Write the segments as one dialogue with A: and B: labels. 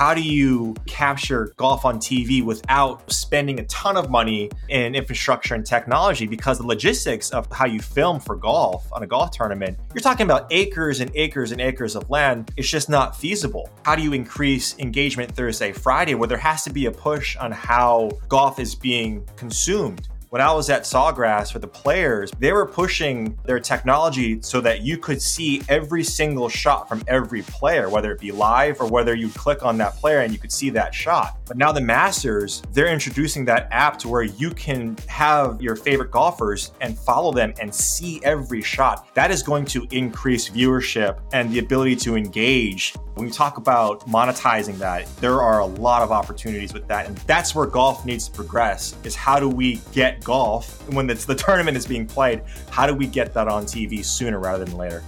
A: how do you capture golf on TV without spending a ton of money in infrastructure and technology? Because the logistics of how you film for golf on a golf tournament, you're talking about acres and acres and acres of land. It's just not feasible. How do you increase engagement Thursday, Friday, where there has to be a push on how golf is being consumed? When I was at Sawgrass for the players, they were pushing their technology so that you could see every single shot from every player, whether it be live or whether you click on that player and you could see that shot. But now the Masters, they're introducing that app to where you can have your favorite golfers and follow them and see every shot. That is going to increase viewership and the ability to engage. When we talk about monetizing that, there are a lot of opportunities with that. And that's where golf needs to progress is how do we get golf when it's the tournament is being played. How do we get that on TV sooner rather than later?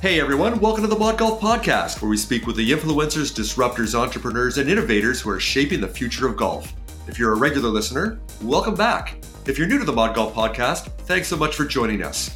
B: Hey everyone, welcome to the Mod Golf Podcast, where we speak with the influencers, disruptors, entrepreneurs, and innovators who are shaping the future of golf. If you're a regular listener, welcome back. If you're new to the Mod Golf Podcast, thanks so much for joining us.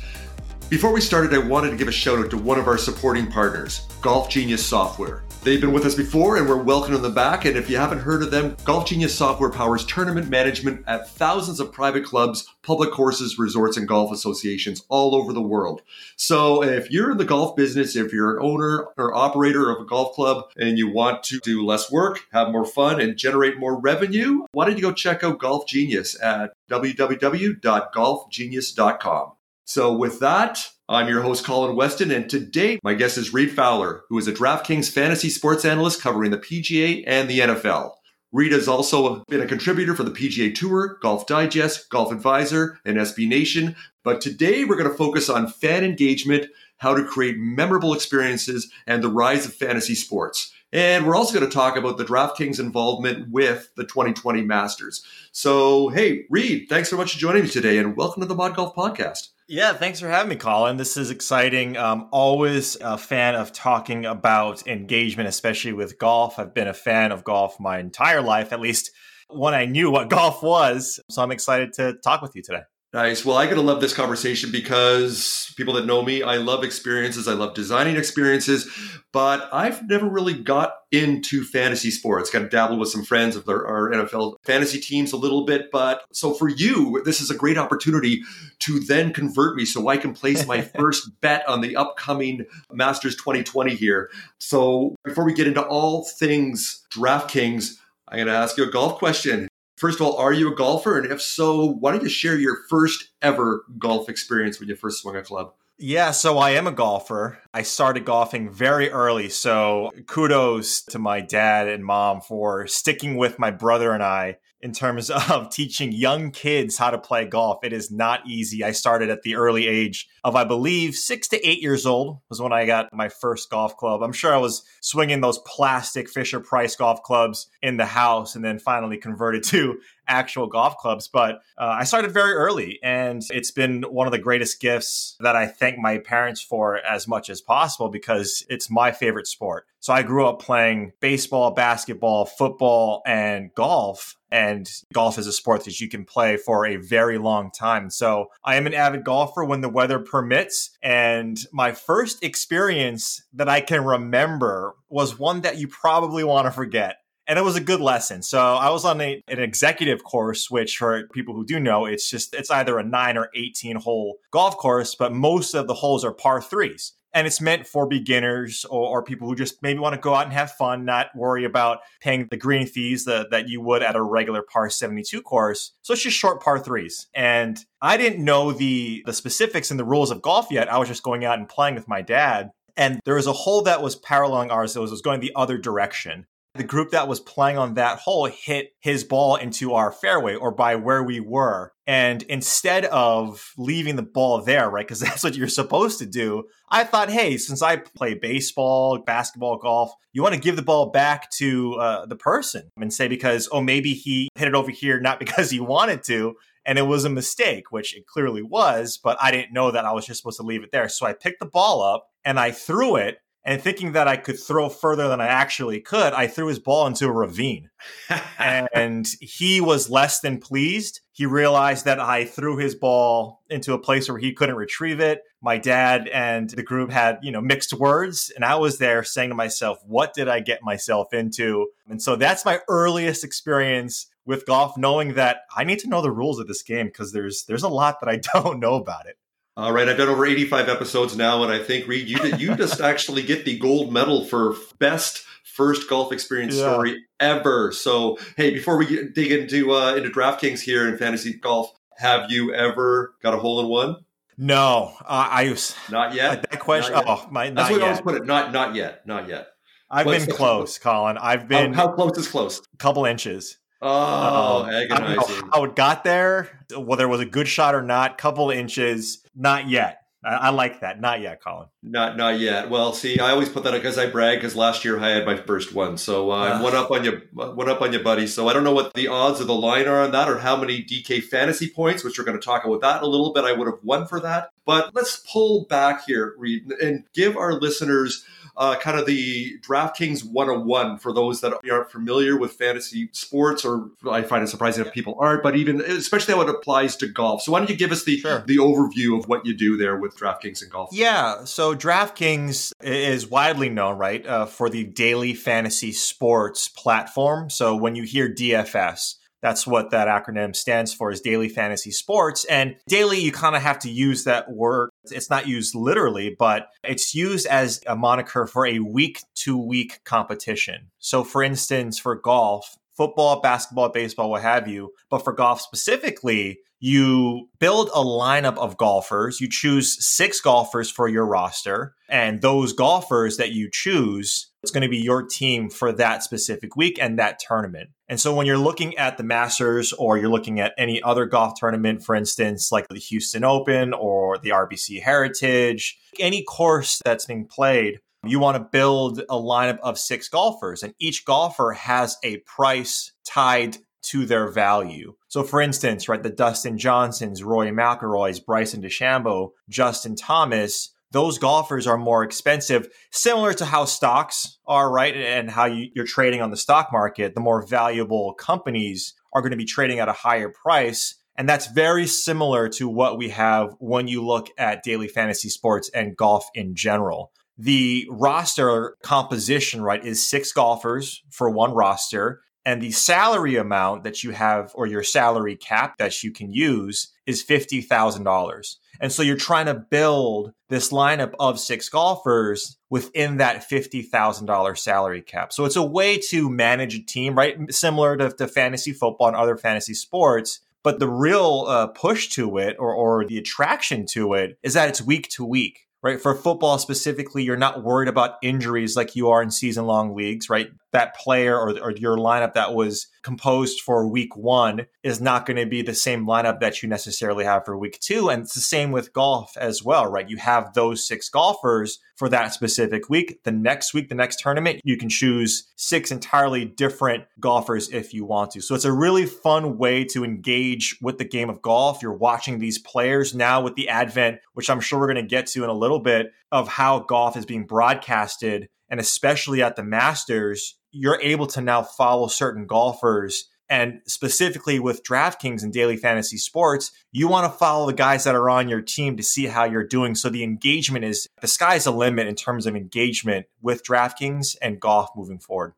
B: Before we started, I wanted to give a shout out to one of our supporting partners, Golf Genius Software. They've been with us before and we're welcome welcoming them back. And if you haven't heard of them, Golf Genius Software powers tournament management at thousands of private clubs, public courses, resorts, and golf associations all over the world. So if you're in the golf business, if you're an owner or operator of a golf club and you want to do less work, have more fun, and generate more revenue, why don't you go check out Golf Genius at www.golfgenius.com. So with that, I'm your host, Colin Weston, and today my guest is Reid Fowler, who is a DraftKings fantasy sports analyst covering the PGA and the NFL. Reid has also been a contributor for the PGA Tour, Golf Digest, Golf Advisor, and SB Nation. But today we're going to focus on fan engagement, how to create memorable experiences, and the rise of fantasy sports. And we're also going to talk about the DraftKings involvement with the 2020 Masters. So, hey, Reid, thanks so much for joining me today, and welcome to the Mod Golf Podcast.
A: Yeah, thanks for having me, Colin. This is exciting. Um, always a fan of talking about engagement, especially with golf. I've been a fan of golf my entire life, at least when I knew what golf was. So I'm excited to talk with you today.
B: Nice. Well, I gotta love this conversation because people that know me, I love experiences. I love designing experiences, but I've never really got into fantasy sports. Got to dabble with some friends of our NFL fantasy teams a little bit, but so for you, this is a great opportunity to then convert me so I can place my first bet on the upcoming Masters 2020 here. So before we get into all things DraftKings, I'm going to ask you a golf question. First of all, are you a golfer? And if so, why don't you share your first ever golf experience when you first swung a club?
A: Yeah, so I am a golfer. I started golfing very early. So kudos to my dad and mom for sticking with my brother and I in terms of teaching young kids how to play golf. It is not easy. I started at the early age of, I believe, six to eight years old was when I got my first golf club. I'm sure I was swinging those plastic Fisher Price golf clubs in the house and then finally converted to actual golf clubs. But uh, I started very early, and it's been one of the greatest gifts that I thank my parents for as much as possible because it's my favorite sport. So I grew up playing baseball, basketball, football, and golf. And golf is a sport that you can play for a very long time. So I am an avid golfer when the weather permits. And my first experience that I can remember was one that you probably want to forget and it was a good lesson. So I was on a, an executive course, which for people who do know, it's just it's either a nine or eighteen hole golf course, but most of the holes are par threes. And it's meant for beginners or, or people who just maybe want to go out and have fun, not worry about paying the green fees that, that you would at a regular par 72 course. So it's just short par threes. And I didn't know the the specifics and the rules of golf yet. I was just going out and playing with my dad. And there was a hole that was paralleling ours that was, was going the other direction the group that was playing on that hole hit his ball into our fairway or by where we were. And instead of leaving the ball there, right, because that's what you're supposed to do, I thought, hey, since I play baseball, basketball, golf, you want to give the ball back to uh, the person and say, because, oh, maybe he hit it over here, not because he wanted to. And it was a mistake, which it clearly was, but I didn't know that I was just supposed to leave it there. So I picked the ball up and I threw it And thinking that I could throw further than I actually could, I threw his ball into a ravine. and he was less than pleased. He realized that I threw his ball into a place where he couldn't retrieve it. My dad and the group had, you know, mixed words. And I was there saying to myself, what did I get myself into? And so that's my earliest experience with golf, knowing that I need to know the rules of this game because there's there's a lot that I don't know about it.
B: All right, I've done over 85 episodes now, and I think Reid, you you just actually get the gold medal for best first golf experience yeah. story ever. So, hey, before we get, dig into uh, into DraftKings here in fantasy golf, have you ever got a hole in one?
A: No, uh, I was
B: not yet.
A: That question. Oh, my,
B: that's what I always put it. Not not yet. Not yet.
A: I've What's been close, Colin. I've been.
B: How, how close is close?
A: A couple inches.
B: Oh, um, agonizing.
A: how it got there, whether it was a good shot or not, couple inches, not yet. I, I, like that. Not yet, Colin.
B: Not not yet. Well, see, I always put that because I brag because last year I had my first one, so uh, I'm one up on you, one up on you, buddy. So I don't know what the odds of the line are on that, or how many DK fantasy points, which we're going to talk about that in a little bit. I would have won for that, but let's pull back here, Reid, and give our listeners uh, kind of the DraftKings 101 for those that aren't familiar with fantasy sports, or I find it surprising if people aren't, but even especially how it applies to golf. So why don't you give us the sure. the overview of what you do there with DraftKings and golf?
A: Yeah, so DraftKings is widely known, right, uh, for the daily fantasy sports platform. So when you hear DFS, that's what that acronym stands for is daily fantasy sports. And daily, you kind of have to use that word. It's not used literally, but it's used as a moniker for a week to week competition. So for instance, for golf, football, basketball, baseball, what have you, but for golf specifically, you build a lineup of golfers. You choose six golfers for your roster, and those golfers that you choose, it's going to be your team for that specific week and that tournament. And so when you're looking at the Masters or you're looking at any other golf tournament, for instance, like the Houston Open or the RBC Heritage, any course that's being played, you want to build a lineup of six golfers, and each golfer has a price tied to their value. So, for instance, right, the Dustin Johnsons, Rory McIlroys, Bryson DeChambeau, Justin Thomas, those golfers are more expensive, similar to how stocks are, right? And how you, you're trading on the stock market. The more valuable companies are going to be trading at a higher price. And that's very similar to what we have when you look at daily fantasy sports and golf in general. The roster composition, right, is six golfers for one roster. And the salary amount that you have, or your salary cap that you can use, is $50,000. And so you're trying to build this lineup of six golfers within that $50,000 salary cap. So it's a way to manage a team, right? Similar to, to fantasy football and other fantasy sports. But the real uh, push to it or, or the attraction to it is that it's week to week right? For football specifically, you're not worried about injuries like you are in season long leagues, right? That player or, or your lineup that was composed for week one is not going to be the same lineup that you necessarily have for week two. And it's the same with golf as well, right? You have those six golfers for that specific week. The next week, the next tournament, you can choose six entirely different golfers if you want to. So it's a really fun way to engage with the game of golf. You're watching these players now with the advent, which I'm sure we're going to get to in a little bit, of how golf is being broadcasted. And especially at the Masters, you're able to now follow certain golfers. And specifically with DraftKings and daily fantasy sports, you want to follow the guys that are on your team to see how you're doing. So the engagement is the sky's the limit in terms of engagement with DraftKings and golf moving forward.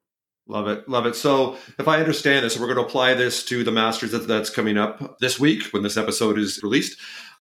B: Love it. Love it. So, if I understand this, we're going to apply this to the Masters that's coming up this week when this episode is released.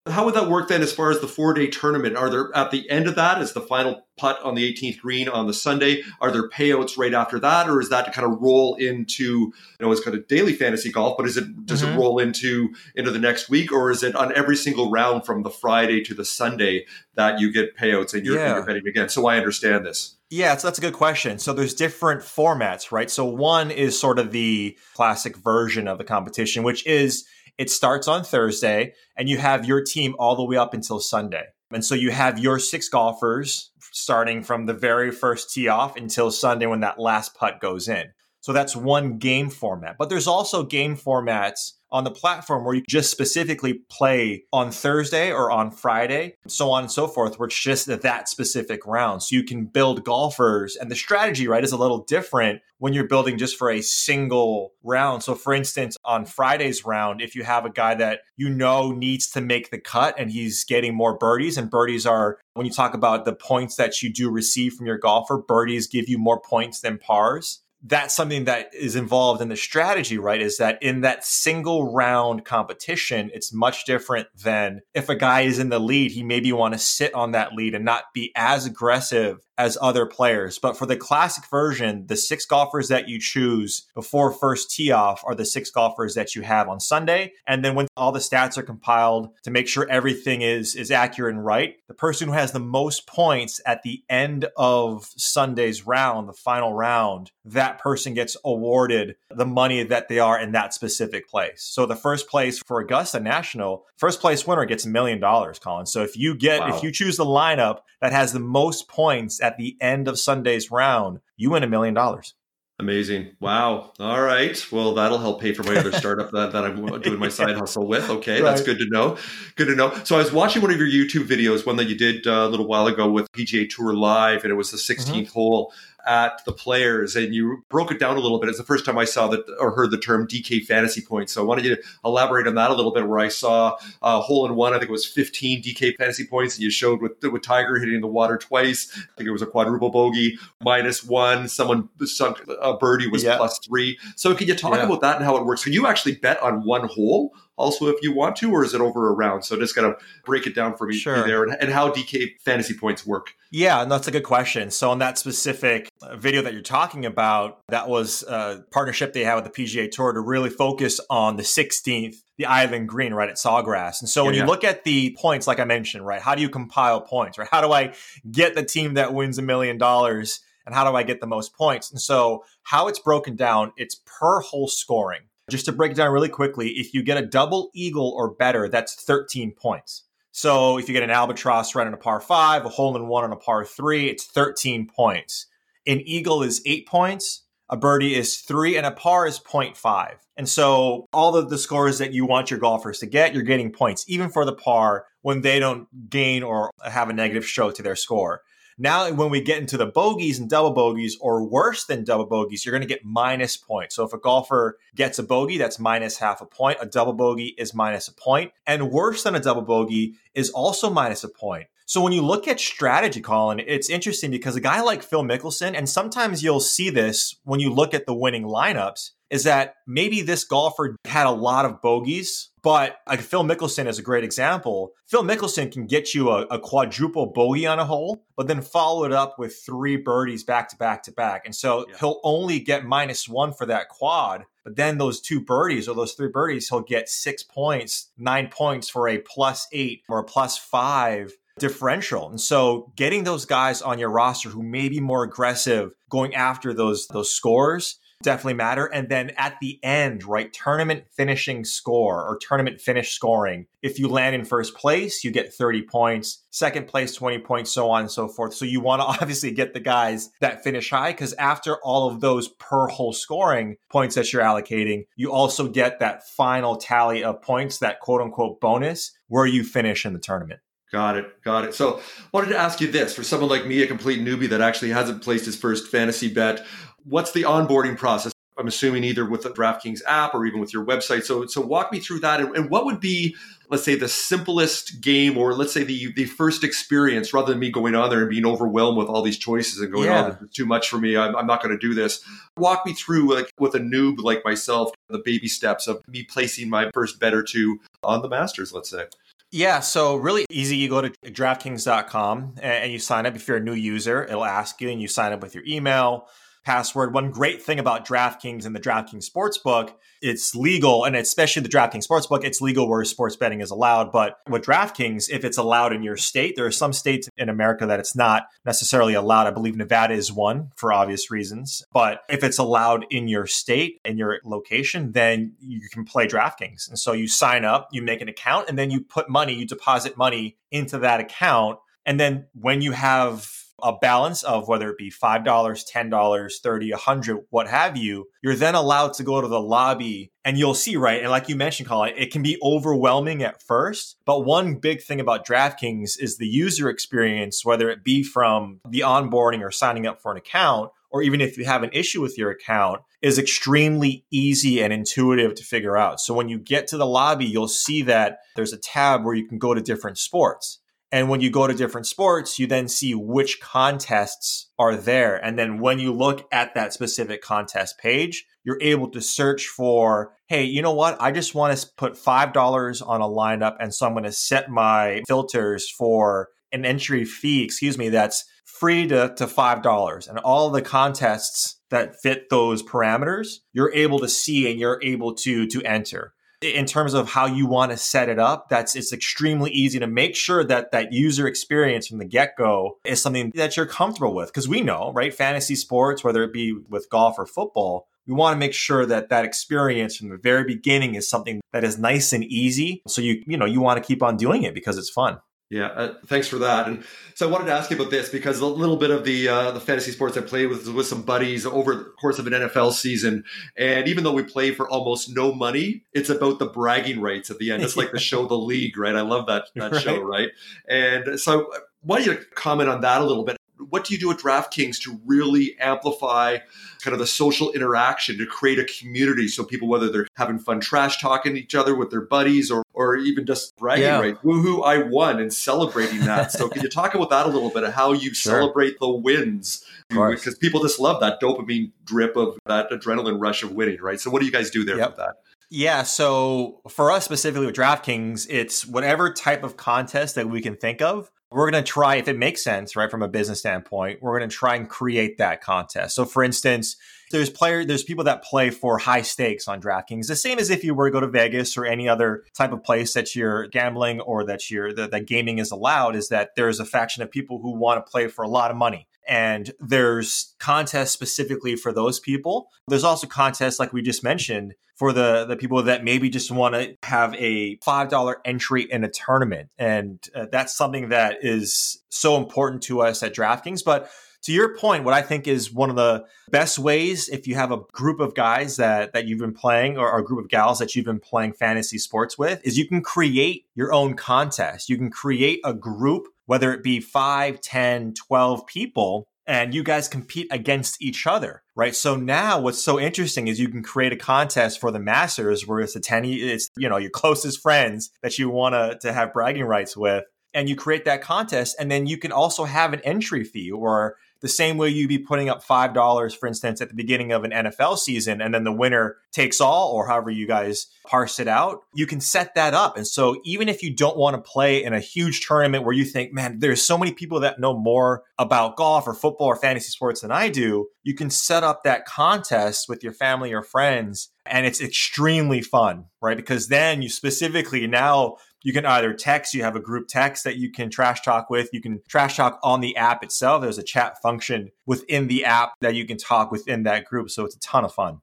B: How would that work then as far as the four day tournament? Are there at the end of that, is the final putt on the 18th green on the Sunday? Are there payouts right after that? Or is that to kind of roll into, you know, it's kind of daily fantasy golf, but is it, does mm-hmm. it roll into, into the next week? Or is it on every single round from the Friday to the Sunday that you get payouts and you're, yeah. and you're betting again? So I understand this.
A: Yeah, so that's a good question. So there's different formats, right? So one is sort of the classic version of the competition, which is it starts on Thursday and you have your team all the way up until Sunday. And so you have your six golfers starting from the very first tee off until Sunday when that last putt goes in. So that's one game format. But there's also game formats on the platform where you just specifically play on Thursday or on Friday, so on and so forth, where it's just that specific round. So you can build golfers and the strategy, right, is a little different when you're building just for a single round. So for instance, on Friday's round, if you have a guy that you know needs to make the cut and he's getting more birdies and birdies are when you talk about the points that you do receive from your golfer, birdies give you more points than pars that's something that is involved in the strategy, right? Is that in that single round competition, it's much different than if a guy is in the lead, he maybe want to sit on that lead and not be as aggressive as other players. But for the classic version, the six golfers that you choose before first tee off are the six golfers that you have on Sunday. And then when all the stats are compiled to make sure everything is, is accurate and right, the person who has the most points at the end of Sunday's round, the final round, that person gets awarded the money that they are in that specific place. So the first place for Augusta National, first place winner gets a million dollars, Colin. So if you get, wow. if you choose the lineup that has the most points at the end of Sunday's round, you win a million dollars.
B: Amazing. Wow. All right. Well, that'll help pay for my other startup that, that I'm doing my side hustle with. Okay. Right. That's good to know. Good to know. So I was watching one of your YouTube videos, one that you did uh, a little while ago with PGA Tour Live, and it was the 16th mm-hmm. hole at the players and you broke it down a little bit. It's the first time I saw that or heard the term DK fantasy points. So I wanted you to elaborate on that a little bit where I saw a uh, hole in one, I think it was 15 DK fantasy points and you showed with, with Tiger hitting the water twice. I think it was a quadruple bogey, minus one. Someone sunk a birdie was yeah. plus three. So can you talk yeah. about that and how it works? Can you actually bet on one hole also if you want to, or is it over a round? So just kind of break it down for me sure. there and, and, how DK fantasy points work.
A: Yeah, and that's a good question. So on that specific uh, video that you're talking about, that was a partnership they had with the PGA Tour to really focus on the 16th, the Island Green, right at Sawgrass. And so when you yeah. look at the points, like I mentioned, right, how do you compile points, right? How do I get the team that wins a million dollars? And how do I get the most points? And so, how it's broken down, it's per hole scoring. Just to break it down really quickly, if you get a double eagle or better, that's 13 points. So if you get an albatross right on a par five, a hole in one on a par three, it's 13 points. An eagle is eight points, a birdie is three, and a par is 0.5. And so all of the scores that you want your golfers to get, you're getting points, even for the par when they don't gain or have a negative stroke to their score. Now, when we get into the bogeys and double bogeys, or worse than double bogeys, you're going to get minus points. So if a golfer gets a bogey, that's minus half a point. A double bogey is minus a point. And worse than a double bogey is also minus a point. So when you look at strategy, Colin, it's interesting because a guy like Phil Mickelson, and sometimes you'll see this when you look at the winning lineups, is that maybe this golfer had a lot of bogeys, but like Phil Mickelson is a great example. Phil Mickelson can get you a, a, quadruple bogey on a hole, but then follow it up with three birdies back to back to back. And so yeah. he'll only get minus one for that quad. But then those two birdies or those three birdies, he'll get six points, nine points for a plus eight or a plus five differential. And so getting those guys on your roster who may be more aggressive going after those those scores definitely matter. And then at the end, right, tournament finishing score or tournament finish scoring. If you land in first place, you get 30 points, second place, 20 points, so on and so forth. So you want to obviously get the guys that finish high because after all of those per hole scoring points that you're allocating, you also get that final tally of points, that quote unquote bonus where you finish in the tournament.
B: Got it. Got it. So, wanted to ask you this for someone like me, a complete newbie that actually hasn't placed his first fantasy bet, what's the onboarding process? I'm assuming either with the DraftKings app or even with your website. So, so walk me through that. And, and, what would be, let's say, the simplest game, or let's say the the first experience, rather than me going on there and being overwhelmed with all these choices and going, oh, yeah. "Oh, this is too much for me. I'm, I'm not going to do this." Walk me through, like with a noob like myself, the baby steps of me placing my first bet or two on the Masters. Let's say.
A: Yeah, so really easy. You go to DraftKings.com and you sign up. If you're a new user, it'll ask you, and you sign up with your email password. One great thing about DraftKings and the DraftKings Sportsbook, it's legal, and especially the DraftKings Sportsbook, it's legal where sports betting is allowed. But with DraftKings, if it's allowed in your state, there are some states in America that it's not necessarily allowed. I believe Nevada is one for obvious reasons. But if it's allowed in your state and your location, then you can play DraftKings. And so you sign up, you make an account, and then you put money, you deposit money into that account. And then when you have a balance of whether it be $5, $10, 30, 100, what have you, you're then allowed to go to the lobby and you'll see, right? And like you mentioned, Colin, it can be overwhelming at first. But one big thing about DraftKings is the user experience, whether it be from the onboarding or signing up for an account, or even if you have an issue with your account, is extremely easy and intuitive to figure out. So when you get to the lobby, you'll see that there's a tab where you can go to different sports. And when you go to different sports, you then see which contests are there. And then when you look at that specific contest page, you're able to search for, hey, you know what? I just want to put $5 on a lineup. And so I'm going to set my filters for an entry fee, excuse me, that's free to, to $5. And all the contests that fit those parameters, you're able to see and you're able to, to enter in terms of how you want to set it up that's it's extremely easy to make sure that that user experience from the get-go is something that you're comfortable with. Because we know right fantasy sports whether it be with golf or football we want to make sure that that experience from the very beginning is something that is nice and easy. So you you know you want to keep on doing it because it's fun
B: yeah, uh, thanks for that. And so I wanted to ask you about this because a little bit of the uh, the fantasy sports I played with with some buddies over the course of an NFL season, and even though we play for almost no money, it's about the bragging rights at the end. It's like the show The League, right? I love that that right. show, right? And so, why don't you comment on that a little bit? What do you do at DraftKings to really amplify kind of the social interaction to create a community so people, whether they're having fun trash talking each other with their buddies or, or even just bragging, yeah. right? Woohoo, I won and celebrating that. so, can you talk about that a little bit of how you sure. celebrate the wins? Because people just love that dopamine drip of that adrenaline rush of winning, right? So, what do you guys do there yep. with that?
A: Yeah, so for us specifically with DraftKings, it's whatever type of contest that we can think of we're going to try if it makes sense right from a business standpoint we're going to try and create that contest. So for instance there's player there's people that play for high stakes on DraftKings the same as if you were to go to Vegas or any other type of place that you're gambling or that you're that, that gaming is allowed is that there's a faction of people who want to play for a lot of money and there's contests specifically for those people there's also contests like we just mentioned for the the people that maybe just want to have a five dollar entry in a tournament, and uh, that's something that is so important to us at DraftKings. But to your point, what I think is one of the best ways if you have a group of guys that that you've been playing or, or a group of gals that you've been playing fantasy sports with is you can create your own contest. You can create a group, whether it be 5, 10, 12 people and you guys compete against each other, right? So now what's so interesting is you can create a contest for the masters where it's a 10, it's, you know, your closest friends that you want to, to have bragging rights with. And you create that contest. And then you can also have an entry fee or the same way you'd be putting up $5, for instance, at the beginning of an NFL season, and then the winner takes all, or however you guys parse it out, you can set that up. And so even if you don't want to play in a huge tournament where you think, man, there's so many people that know more about golf or football or fantasy sports than I do, you can set up that contest with your family or friends. And it's extremely fun, right? Because then you specifically now you can either text, you have a group text that you can trash talk with. You can trash talk on the app itself. There's a chat function within the app that you can talk within that group. So it's a ton of fun.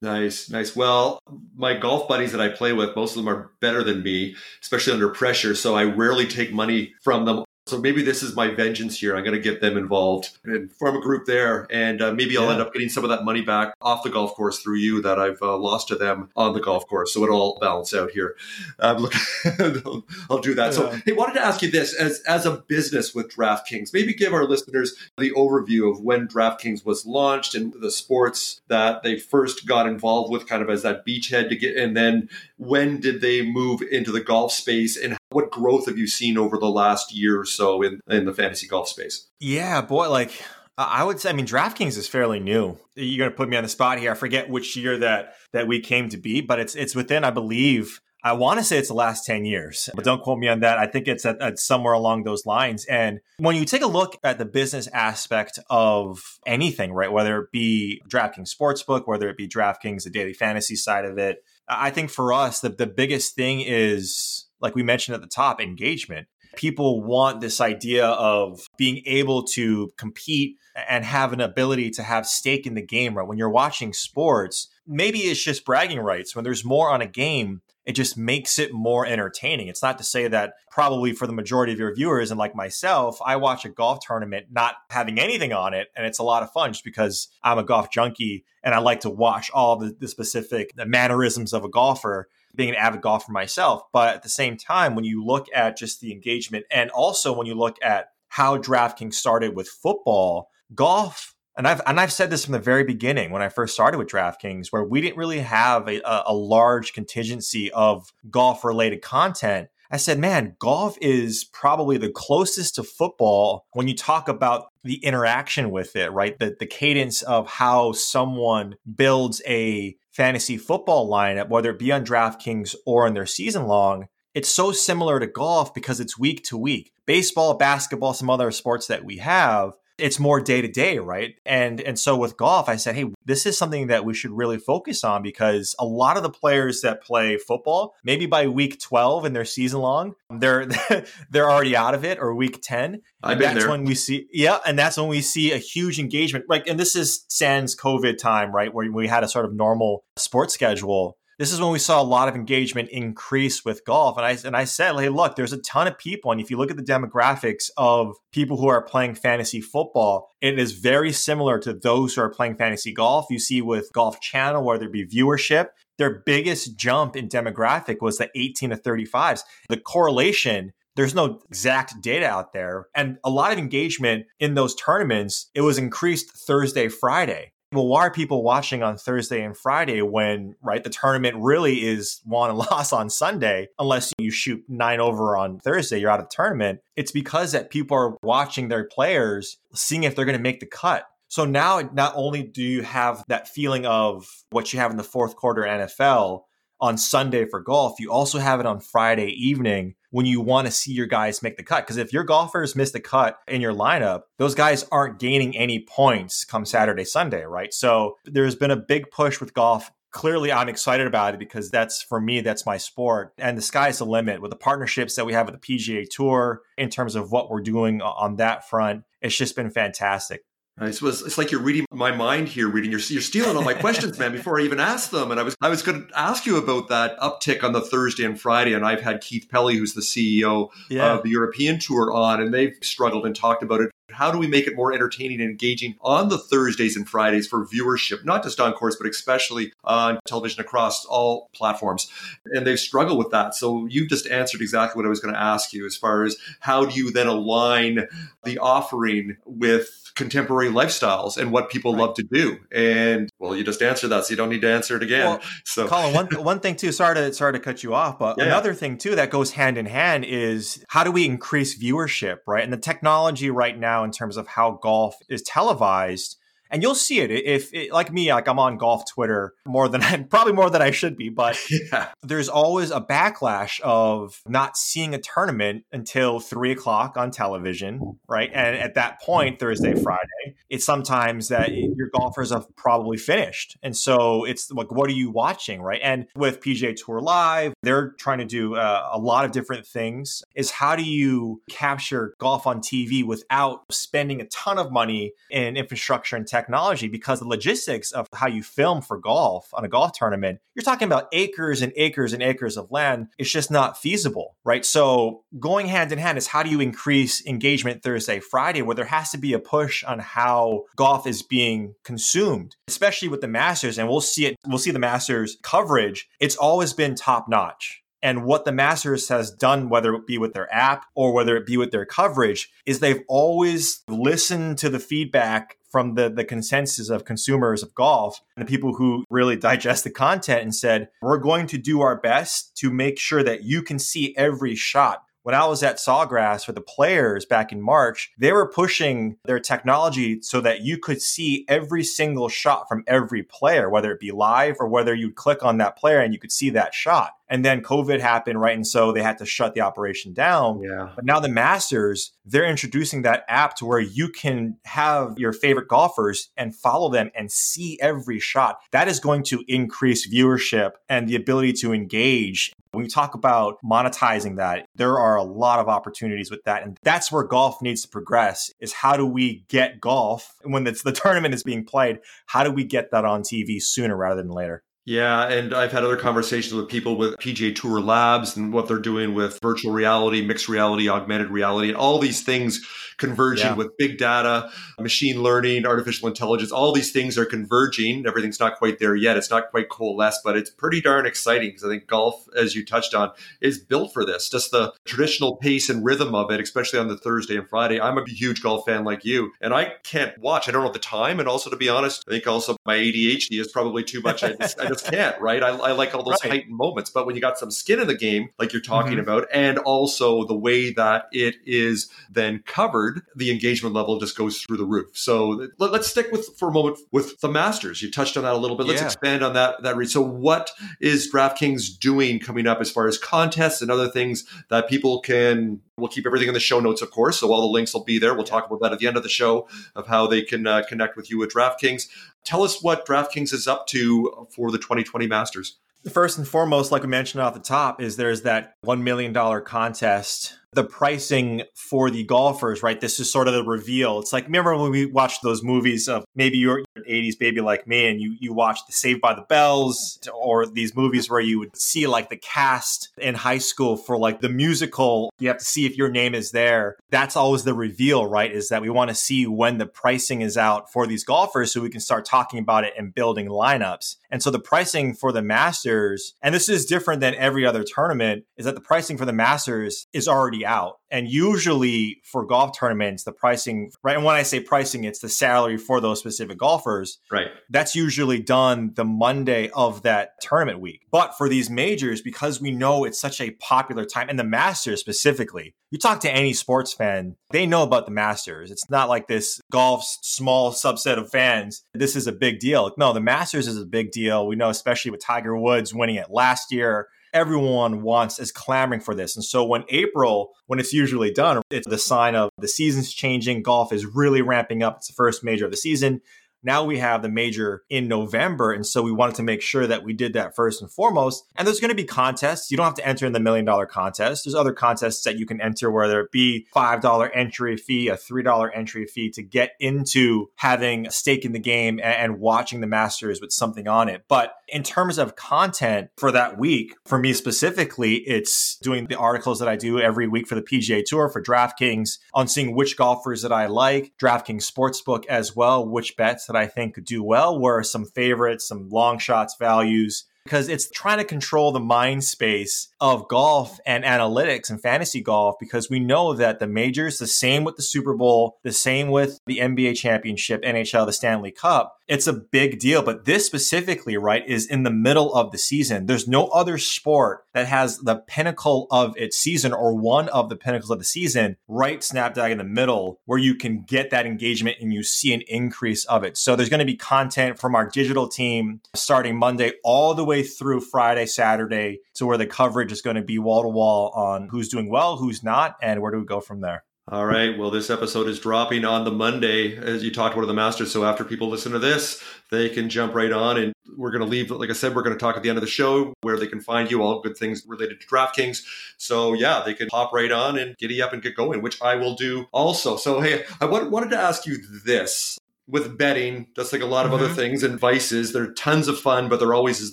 B: Nice, nice. Well, my golf buddies that I play with, most of them are better than me, especially under pressure. So I rarely take money from them so maybe this is my vengeance here. I'm going to get them involved and form a group there. And uh, maybe I'll yeah. end up getting some of that money back off the golf course through you that I've uh, lost to them on the golf course. So it'll all balance out here. Um, look, I'll do that. Yeah. So, hey, wanted to ask you this as, as a business with DraftKings, maybe give our listeners the overview of when DraftKings was launched and the sports that they first got involved with, kind of as that beachhead to get, and then when did they move into the golf space and what growth have you seen over the last year or so in, in the fantasy golf space?
A: Yeah, boy, like I would say, I mean, DraftKings is fairly new. You're going to put me on the spot here. I forget which year that that we came to be, but it's it's within, I believe, I want to say it's the last 10 years, but don't quote me on that. I think it's at, at, somewhere along those lines. And when you take a look at the business aspect of anything, right, whether it be DraftKings Sportsbook, whether it be DraftKings, the daily fantasy side of it, I think for us, the, the biggest thing is like we mentioned at the top, engagement. People want this idea of being able to compete and have an ability to have stake in the game, right? When you're watching sports, maybe it's just bragging rights. When there's more on a game, it just makes it more entertaining. It's not to say that probably for the majority of your viewers and like myself, I watch a golf tournament not having anything on it. And it's a lot of fun just because I'm a golf junkie and I like to watch all the, the specific mannerisms of a golfer being an avid golfer myself. But at the same time, when you look at just the engagement and also when you look at how DraftKings started with football, golf and I've and I've said this from the very beginning when I first started with DraftKings, where we didn't really have a, a large contingency of golf related content. I said, man, golf is probably the closest to football when you talk about the interaction with it, right? The the cadence of how someone builds a fantasy football lineup, whether it be on DraftKings or in their season long. It's so similar to golf because it's week to week. Baseball, basketball, some other sports that we have, it's more day to day, right? And and so with golf, I said, hey, this is something that we should really focus on because a lot of the players that play football, maybe by week twelve in their season long, they're they're already out of it, or week ten.
B: I've been
A: that's
B: there.
A: when we see, yeah, and that's when we see a huge engagement. Like, and this is sans COVID time, right, where we had a sort of normal sports schedule this is when we saw a lot of engagement increase with golf. And I and I said, hey, look, there's a ton of people, and if you look at the demographics of people who are playing fantasy football, it is very similar to those who are playing fantasy golf. You see with Golf Channel, whether it be viewership, their biggest jump in demographic was the 18 to 35s. The correlation there's no exact data out there. And a lot of engagement in those tournaments, it was increased Thursday, Friday well, why are people watching on Thursday and Friday when, right, the tournament really is won and lost on Sunday, unless you shoot nine over on Thursday, you're out of the tournament. It's because that people are watching their players, seeing if they're going to make the cut. So now, not only do you have that feeling of what you have in the fourth quarter NFL on Sunday for golf, you also have it on Friday evening when you want to see your guys make the cut. Because if your golfers miss the cut in your lineup, those guys aren't gaining any points come Saturday, Sunday, right? So there's been a big push with golf. Clearly, I'm excited about it because that's for me, that's my sport. And the sky's the limit with the partnerships that we have with the PGA Tour in terms of what we're doing on that front. It's just been fantastic.
B: I suppose it's like you're reading my mind here, reading you're, you're stealing all my questions, man, before I even ask them. And I was I was going to ask you about that uptick on the Thursday and Friday. And I've had Keith Pelley, who's the CEO yeah. of the European Tour, on, and they've struggled and talked about it. How do we make it more entertaining and engaging on the Thursdays and Fridays for viewership, not just on course, but especially on television across all platforms? And they've struggled with that. So you just answered exactly what I was going to ask you as far as how do you then align the offering with contemporary lifestyles and what people right. love to do. And well, you just answered that, so you don't need to answer it again. Well, so,
A: Colin, one one thing too. Sorry to sorry to cut you off, but yeah. another thing too that goes hand in hand is how do we increase viewership, right? And the technology right now in terms of how golf is televised and you'll see it. If it, like me like i'm on golf twitter more than i probably more than i should be but yeah. there's always a backlash of not seeing a tournament until three o'clock on television right? And at that point thursday friday it's sometimes that your golfers have probably finished. And so it's like what are you watching right? And with pga tour live they're trying to do uh, a lot of different things is how do you capture golf on tv without spending a ton of money in infrastructure and tech technology because the logistics of how you film for golf on a golf tournament, you're talking about acres and acres and acres of land. It's just not feasible, right? So going hand in hand is how do you increase engagement Thursday, Friday, where there has to be a push on how golf is being consumed, especially with the Masters. And we'll see it, we'll see the Masters coverage. It's always been top notch and what the Masters has done, whether it be with their app or whether it be with their coverage, is they've always listened to the feedback from the, the consensus of consumers of golf and the people who really digest the content and said, we're going to do our best to make sure that you can see every shot when I was at Sawgrass for the players back in March, they were pushing their technology so that you could see every single shot from every player, whether it be live or whether you'd click on that player and you could see that shot. And then COVID happened, right? And so they had to shut the operation down.
B: Yeah.
A: But now the Masters, they're introducing that app to where you can have your favorite golfers and follow them and see every shot. That is going to increase viewership and the ability to engage when you talk about monetizing that, there are a lot of opportunities with that. And that's where golf needs to progress is how do we get golf when it's the tournament is being played? How do we get that on TV sooner rather than later?
B: Yeah, and I've had other conversations with people with PGA Tour Labs and what they're doing with virtual reality, mixed reality, augmented reality, and all these things converging yeah. with big data, machine learning, artificial intelligence. All these things are converging. Everything's not quite there yet. It's not quite coalesced, but it's pretty darn exciting because I think golf, as you touched on, is built for this. Just the traditional pace and rhythm of it, especially on the Thursday and Friday. I'm a huge golf fan like you, and I can't watch. I don't have the time. And also, to be honest, I think also my ADHD is probably too much. I just, I just can't, right? I, I like all those right. heightened moments. But when you got some skin in the game, like you're talking mm-hmm. about, and also the way that it is then covered, the engagement level just goes through the roof. So let, us stick with for a moment with the Masters. You touched on that a little bit. Let's yeah. expand on that. That read. so what is DraftKings doing coming up as far as contests and other things that people can? We'll keep everything in the show notes, of course. So all the links will be there. We'll talk about that at the end of the show of how they can uh, connect with you at DraftKings. Tell us what DraftKings is up to for the 2020 Masters.
A: First and foremost, like we mentioned off the top, is there's that $1 million contest the pricing for the golfers, right? This is sort of the reveal. It's like remember when we watched those movies of maybe you're an 80s baby like me and you you watched the Saved by the Bells or these movies where you would see like the cast in high school for like the musical. You have to see if your name is there. That's always the reveal, right? Is that we want to see when the pricing is out for these golfers so we can start talking about it and building lineups. And so the pricing for the Masters, and this is different than every other tournament, is that the pricing for the Masters is already out. And usually for golf tournaments, the pricing, right? And when I say pricing, it's the salary for those specific golfers.
B: Right.
A: That's usually done the Monday of that tournament week. But for these majors, because we know it's such a popular time, and the Masters specifically, you talk to any sports fan, they know about the Masters. It's not like this golf's small subset of fans. This is a big deal. No, the Masters is a big deal. We know, especially with Tiger Woods winning it last year everyone wants is clamoring for this. And so when April, when it's usually done, it's the sign of the season's changing, golf is really ramping up. It's the first major of the season. Now we have the major in November. And so we wanted to make sure that we did that first and foremost. And there's going to be contests. You don't have to enter in the million dollar contest. There's other contests that you can enter, whether it be $5 entry fee, a $3 entry fee to get into having a stake in the game and watching the Masters with something on it. But in terms of content for that week, for me specifically, it's doing the articles that I do every week for the PGA Tour for DraftKings on seeing which golfers that I like, DraftKings Sportsbook as well, which bets that I think do well were some favorites, some long shots values, because it's trying to control the mind space of golf and analytics and fantasy golf because we know that the majors, the same with the Super Bowl, the same with the NBA championship, NHL, the Stanley Cup, it's a big deal. But this specifically, right, is in the middle of the season. There's no other sport that has the pinnacle of its season or one of the pinnacles of the season right snap snapback in the middle where you can get that engagement and you see an increase of it. So there's going to be content from our digital team starting Monday all the way through Friday, Saturday to where the coverage is going to be wall to wall on who's doing well, who's not, and where do we go from there.
B: All right. Well, this episode is dropping on the Monday, as you talked about the Masters. So after people listen to this, they can jump right on. And we're going to leave, like I said, we're going to talk at the end of the show where they can find you, all good things related to DraftKings. So yeah, they can hop right on and giddy up and get going, which I will do also. So hey, I wanted to ask you this with betting, just like a lot of mm-hmm. other things and vices, they're tons of fun, but there always is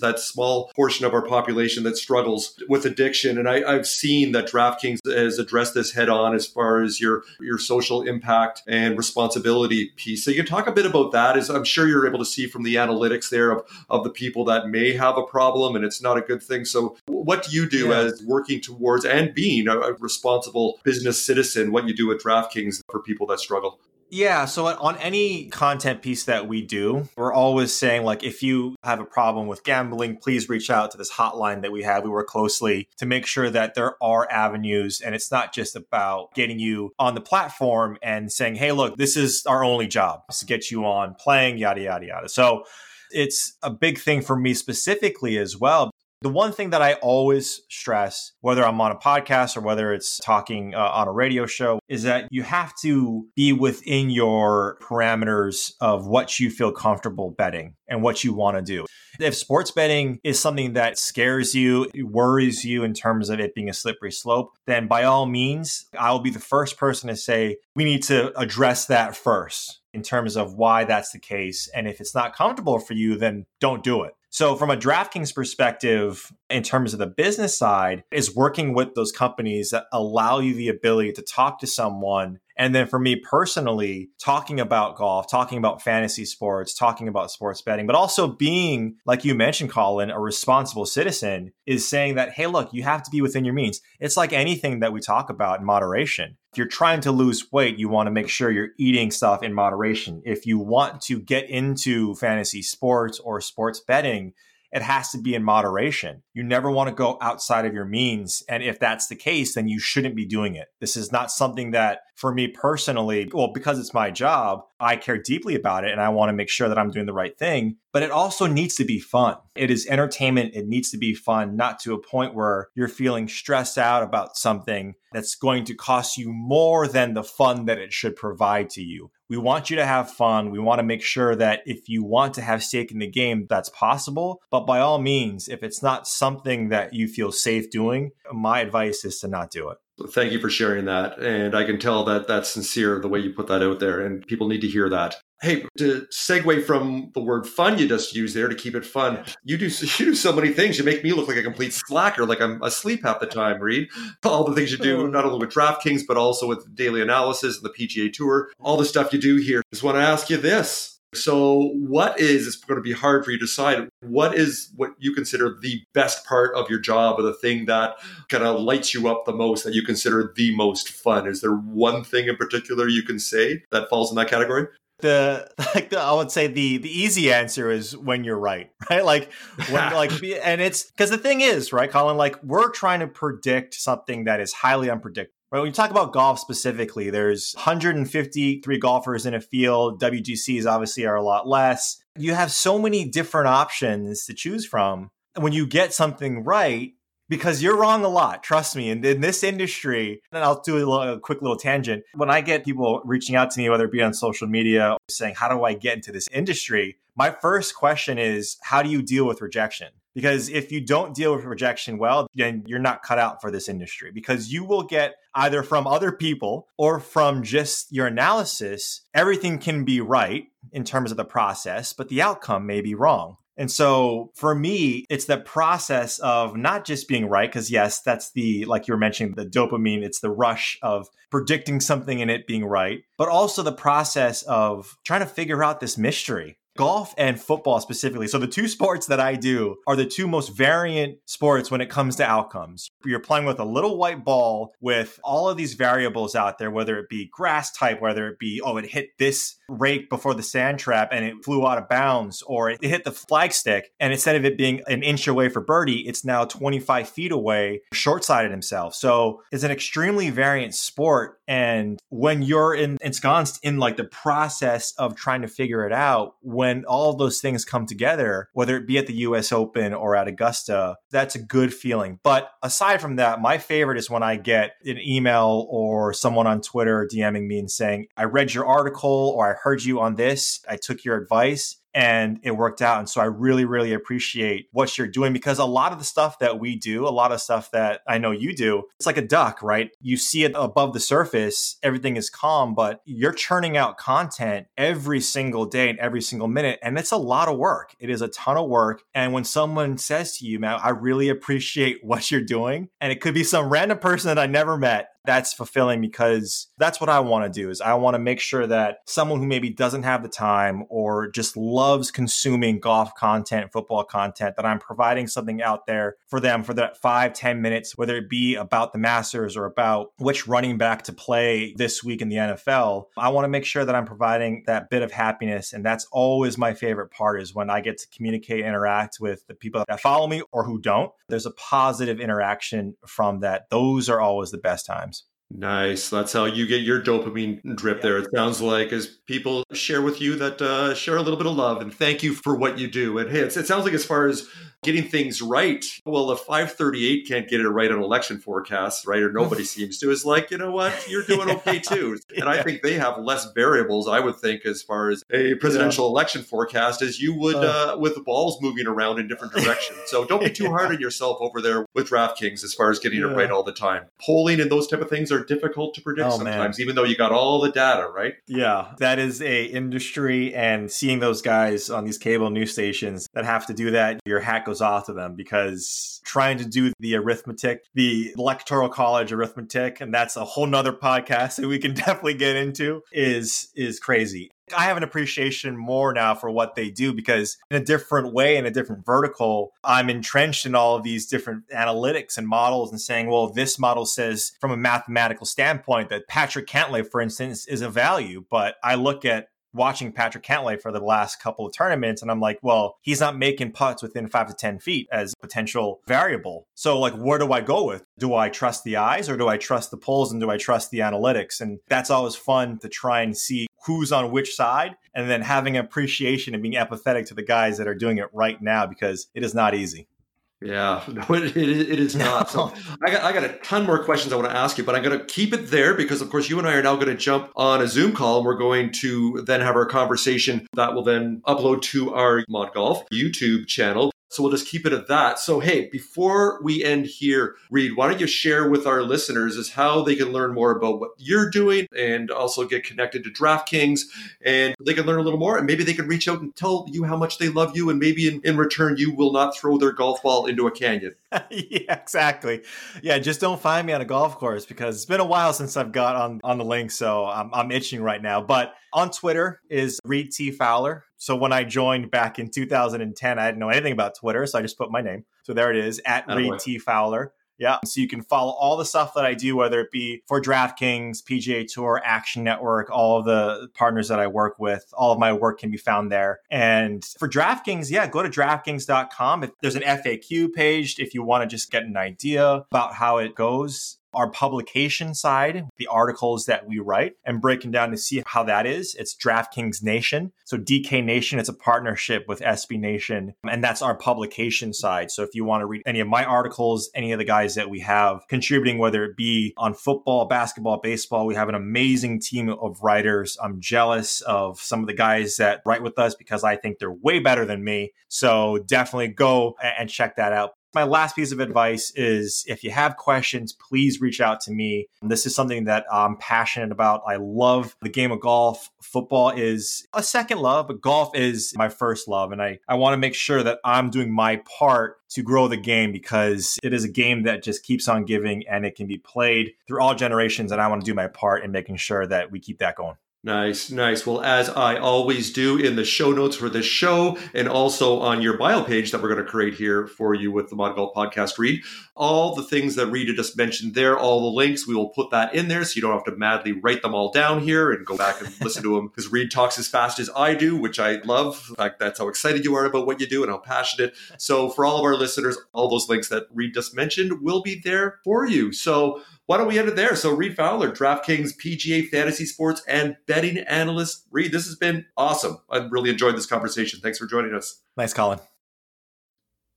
B: that small portion of our population that struggles with addiction. And I, have seen that DraftKings has addressed this head on as far as your your social impact and responsibility piece. So you can talk a bit about that. As I'm sure you're able to see from the analytics there of, of the people that may have a problem and it's not a good thing. So what do you do yeah. as working towards and being a, a responsible business citizen? What you do at DraftKings for people that struggle?
A: Yeah. So on any content piece that we do, we're always saying, like, if you have a problem with gambling, please reach out to this hotline that we have. We work closely to make sure that there are avenues and it's not just about getting you on the platform and saying, hey, look, this is our only job to get you on playing, yada, yada, yada. So it's a big thing for me specifically as well the one thing that I always stress, whether I'm on a podcast or whether it's talking uh, on a radio show, is that you have to be within your parameters of what you feel comfortable betting and what you want to do. If sports betting is something that scares you, worries you in terms of it being a slippery slope, then by all means, I'll be the first person to say we need to address that first in terms of why that's the case. And if it's not comfortable for you, then don't do it. So, from a DraftKings perspective, in terms of the business side, is working with those companies that allow you the ability to talk to someone and then for me personally, talking about golf, talking about fantasy sports, talking about sports betting, but also being, like you mentioned, Colin, a responsible citizen is saying that, hey, look, you have to be within your means. It's like anything that we talk about in moderation. If you're trying to lose weight, you want to make sure you're eating stuff in moderation. If you want to get into fantasy sports or sports betting, it has to be in moderation. You never want to go outside of your means. And if that's the case, then you shouldn't be doing it. This is not something that, for me personally, well, because it's my job, I care deeply about it and I want to make sure that I'm doing the right thing. But it also needs to be fun. It is entertainment. It needs to be fun, not to a point where you're feeling stressed out about something that's going to cost you more than the fun that it should provide to you. We want you to have fun. We want to make sure that if you want to have stake in the game, that's possible. But by all means, if it's not something that you feel safe doing, my advice is to not do it.
B: Thank you for sharing that. And I can tell that that's sincere the way you put that out there, and people need to hear that. Hey, to segue from the word fun you just used there to keep it fun, you do you do so many things. You make me look like a complete slacker, like I'm asleep half the time, Reid. All the things you do, oh. not only with DraftKings, but also with daily analysis and the PGA Tour, all the stuff you do here. Just want to ask you this. So, what is, it's going to be hard for you to decide, what is what you consider the best part of your job or the thing that kind of lights you up the most that you consider the most fun? Is there one thing in particular you can say that falls in that category?
A: the like the, I would say the the easy answer is when you're right, right? Like when like and it's because the thing is, right, Colin, like we're trying to predict something that is highly unpredictable. Right, when you talk about golf specifically, there's 153 golfers in a field. WGCs obviously are a lot less. You have so many different options to choose from. And when you get something right, because you're wrong a lot. Trust me. And in this industry, and I'll do a, little, a, quick little tangent. When I get people reaching out to me, whether it be on social media, or saying, How do I get into this industry? My first question is, How do you deal with rejection? Because if you don't deal with rejection well, then you're not cut out for this industry because you will get either from other people or from just your analysis, everything can be right in terms of the process, but the outcome may be wrong. And so for me, it's the process of not just being right, because yes, that's the, like you were mentioning, the dopamine, it's the rush of predicting something and it being right, but also the process of trying to figure out this mystery golf and football specifically. So the two sports that I do are the two most variant sports when it comes to outcomes. You're playing with a little white ball with all of these variables out there, whether it be grass type, whether it be, oh, it hit this rake before the sand trap and it flew out of bounds, or it hit the flagstick and instead of it being an inch away for birdie, it's now 25 feet away, short sided himself. So it's an extremely variant sport. And when you're in, ensconced in like the process of trying to figure it out, when when all those things come together, whether it be at the US Open or at Augusta, that's a good feeling. But aside from that, my favorite is when I get an email or someone on Twitter DMing me and saying, I read your article or I heard you on this, I took your advice and it worked out. And so I really, really appreciate what you're doing because a lot of the stuff that we do, a lot of stuff that I know you do, it's like a duck, right? You see it above the surface, everything is calm, but you're churning out content every single day and every single minute. And it's a lot of work. It is a ton of work. And when someone says to you, man, I really appreciate what you're doing, and it could be some random person that I never met that's fulfilling because that's what I want to do is I want to make sure that someone who maybe doesn't have the time or just loves consuming golf content, football content, that I'm providing something out there for them for that five ten minutes, whether it be about the Masters or about which running back to play this week in the NFL. I want to make sure that I'm providing that bit of happiness. And that's always my favorite part is when I get to communicate, interact with the people that follow me or who don't. There's a positive interaction from that. Those are always the best times.
B: Nice. That's how you get your dopamine drip there. It sounds like as people share with you that uh, share a little bit of love and thank you for what you do. And hey, it sounds like as far as getting things right. Well, if 538 can't get it right on election forecasts, right, or nobody seems to, is like, you know what, you're doing okay too. And I think they have less variables, I would think, as far as a presidential yeah. election forecast as you would uh, uh, with the balls moving around in different directions. So don't be too hard on yourself over there with DraftKings as far as getting yeah. it right all the time. Polling and those type of things are difficult to predict oh, sometimes, man. even though you got all the data, right?
A: Yeah, that is a industry, and seeing those guys on these cable news stations that have to do that, your hat goes off to them because trying to do the arithmetic, the electoral college arithmetic, and that's a whole nother podcast that we can definitely get into, is is crazy. I have an appreciation more now for what they do because in a different way, in a different vertical, I'm entrenched in all of these different analytics and models and saying, well, this model says from a mathematical standpoint that Patrick Cantlay, for instance, is a value. But I look at watching Patrick Cantlay for the last couple of tournaments, and I'm like, well, he's not making putts within five to 10 feet as potential variable. So, like, where do I go with? Do I trust the eyes or do I trust the polls and do I trust the analytics? And that's always fun to try and see who's on which side and then having appreciation and being empathetic to the guys that are doing it right now because it is not easy.
B: Yeah, no, it, it is not. So I got, I got a ton more questions I want to ask you, but I'm going to keep it there because, of course, you and I are now going to jump on a Zoom call and we're going to then have our conversation that will then upload to our Mod Golf YouTube channel. So we'll just keep it at that. So, hey, before we end here, Reid, why don't you share with our listeners is how they can learn more about what you're doing and also get connected to DraftKings and they can learn a little more and maybe they can reach out and tell you how much they love you and maybe in, in return you will not throw their golf ball into a canyon.
A: yeah, exactly. Yeah, just don't find me on a golf course because it's been a while since I've got on on the link, so I'm, I'm itching right now. But on Twitter is Reid T Fowler. So when I joined back in 2010, I didn't know anything about Twitter, so I just put my name. So there it is at Reid T Fowler. Yeah. So you can follow all the stuff that I do, whether it be for DraftKings, PGA Tour, Action Network, all of the partners that I work with. All of my work can be found there. And for DraftKings, yeah, go to DraftKings.com. If there's an FAQ page, if you want to just get an idea about how it goes, our publication side, the articles that we write, and breaking down to see how that is. It's DraftKings Nation. So DK Nation, it's a partnership with SB Nation, and that's our publication side. So if you want to read any of my articles, any of the guys that we have contributing, whether it be on football, basketball, baseball, we have an amazing team of writers. I'm jealous of some of the guys that write with us because I think they're way better than me. So definitely go and check that out my last piece of advice is if you have questions, please reach out to me. This is something that I'm passionate about. I love the game of golf. Football is a second love, but golf is my first love. And I, I want to make sure that I'm doing my part to grow the game because it is a game that just keeps on giving and it can be played through all generations. And I want to do my part in making sure that we keep that going.
B: Nice, nice. Well, as I always do in the show notes for this show and also on your bio page that we're going to create here for you with the Mod Golf Podcast Reid, all the things that Reid just mentioned there, all the links, we will put that in there so you don't have to madly write them all down here and go back and listen to them because Reid talks as fast as I do, which I love. In fact, that's how excited you are about what you do and how passionate. So, for all of our listeners, all those links that Reid just mentioned will be there for you. So, why don't we end it there? So, Reid Fowler, DraftKings PGA Fantasy Sports and betting analyst. Reid, this has been awesome. I really enjoyed this conversation. Thanks for joining us.
A: Thanks, Colin.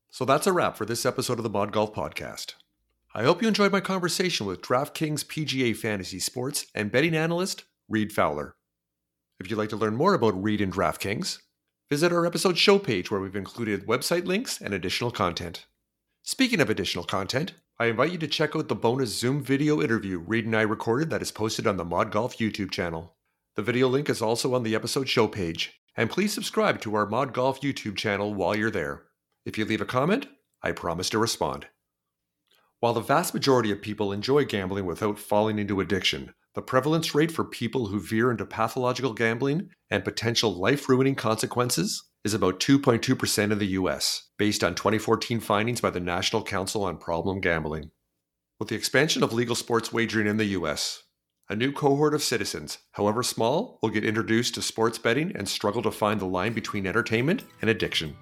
B: So, that's a wrap for this episode of the Mod Golf Podcast. I hope you enjoyed my conversation with DraftKings PGA Fantasy Sports and betting analyst Reid Fowler. If you'd like to learn more about Reid and DraftKings, visit our episode show page where we've included website links and additional content. Speaking of additional content, I invite you to check out the bonus Zoom video interview Reid and I recorded that is posted on the Mod Golf YouTube channel. The video link is also on the episode show page, and please subscribe to our Mod Golf YouTube channel while you're there. If you leave a comment, I promise to respond. While the vast majority of people enjoy gambling without falling into addiction, the prevalence rate for people who veer into pathological gambling and potential life ruining consequences is about 2.2% in the US, based on 2014 findings by the National Council on Problem Gambling. With the expansion of legal sports wagering in the US, a new cohort of citizens, however small, will get introduced to sports betting and struggle to find the line between entertainment and addiction.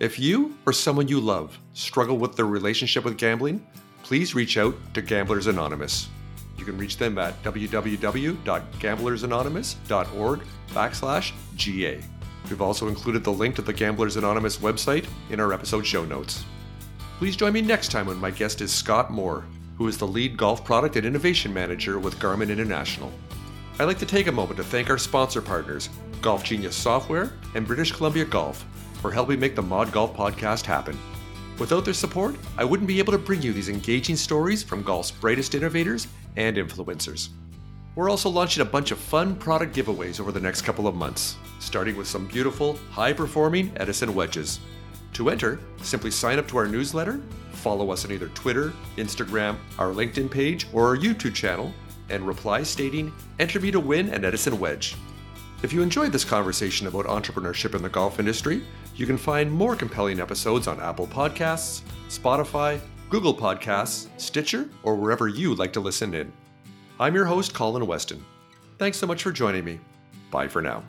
B: If you or someone you love struggle with their relationship with gambling, please reach out to Gamblers Anonymous. You can reach them at www.gamblersanonymous.org backslash GA. We've also included the link to the Gamblers Anonymous website in our episode show notes. Please join me next time when my guest is Scott Moore, who is the lead golf product and innovation manager with Garmin International. I'd like to take a moment to thank our sponsor partners, Golf Genius Software and British Columbia Golf, for helping make the Mod Golf podcast happen. Without their support, I wouldn't be able to bring you these engaging stories from golf's brightest innovators and influencers. We're also launching a bunch of fun product giveaways over the next couple of months, starting with some beautiful, high performing Edison wedges. To enter, simply sign up to our newsletter, follow us on either Twitter, Instagram, our LinkedIn page, or our YouTube channel, and reply stating, Enter me to win an Edison wedge. If you enjoyed this conversation about entrepreneurship in the golf industry, you can find more compelling episodes on Apple Podcasts, Spotify, Google Podcasts, Stitcher, or wherever you like to listen in. I'm your host, Colin Weston. Thanks so much for joining me. Bye for now.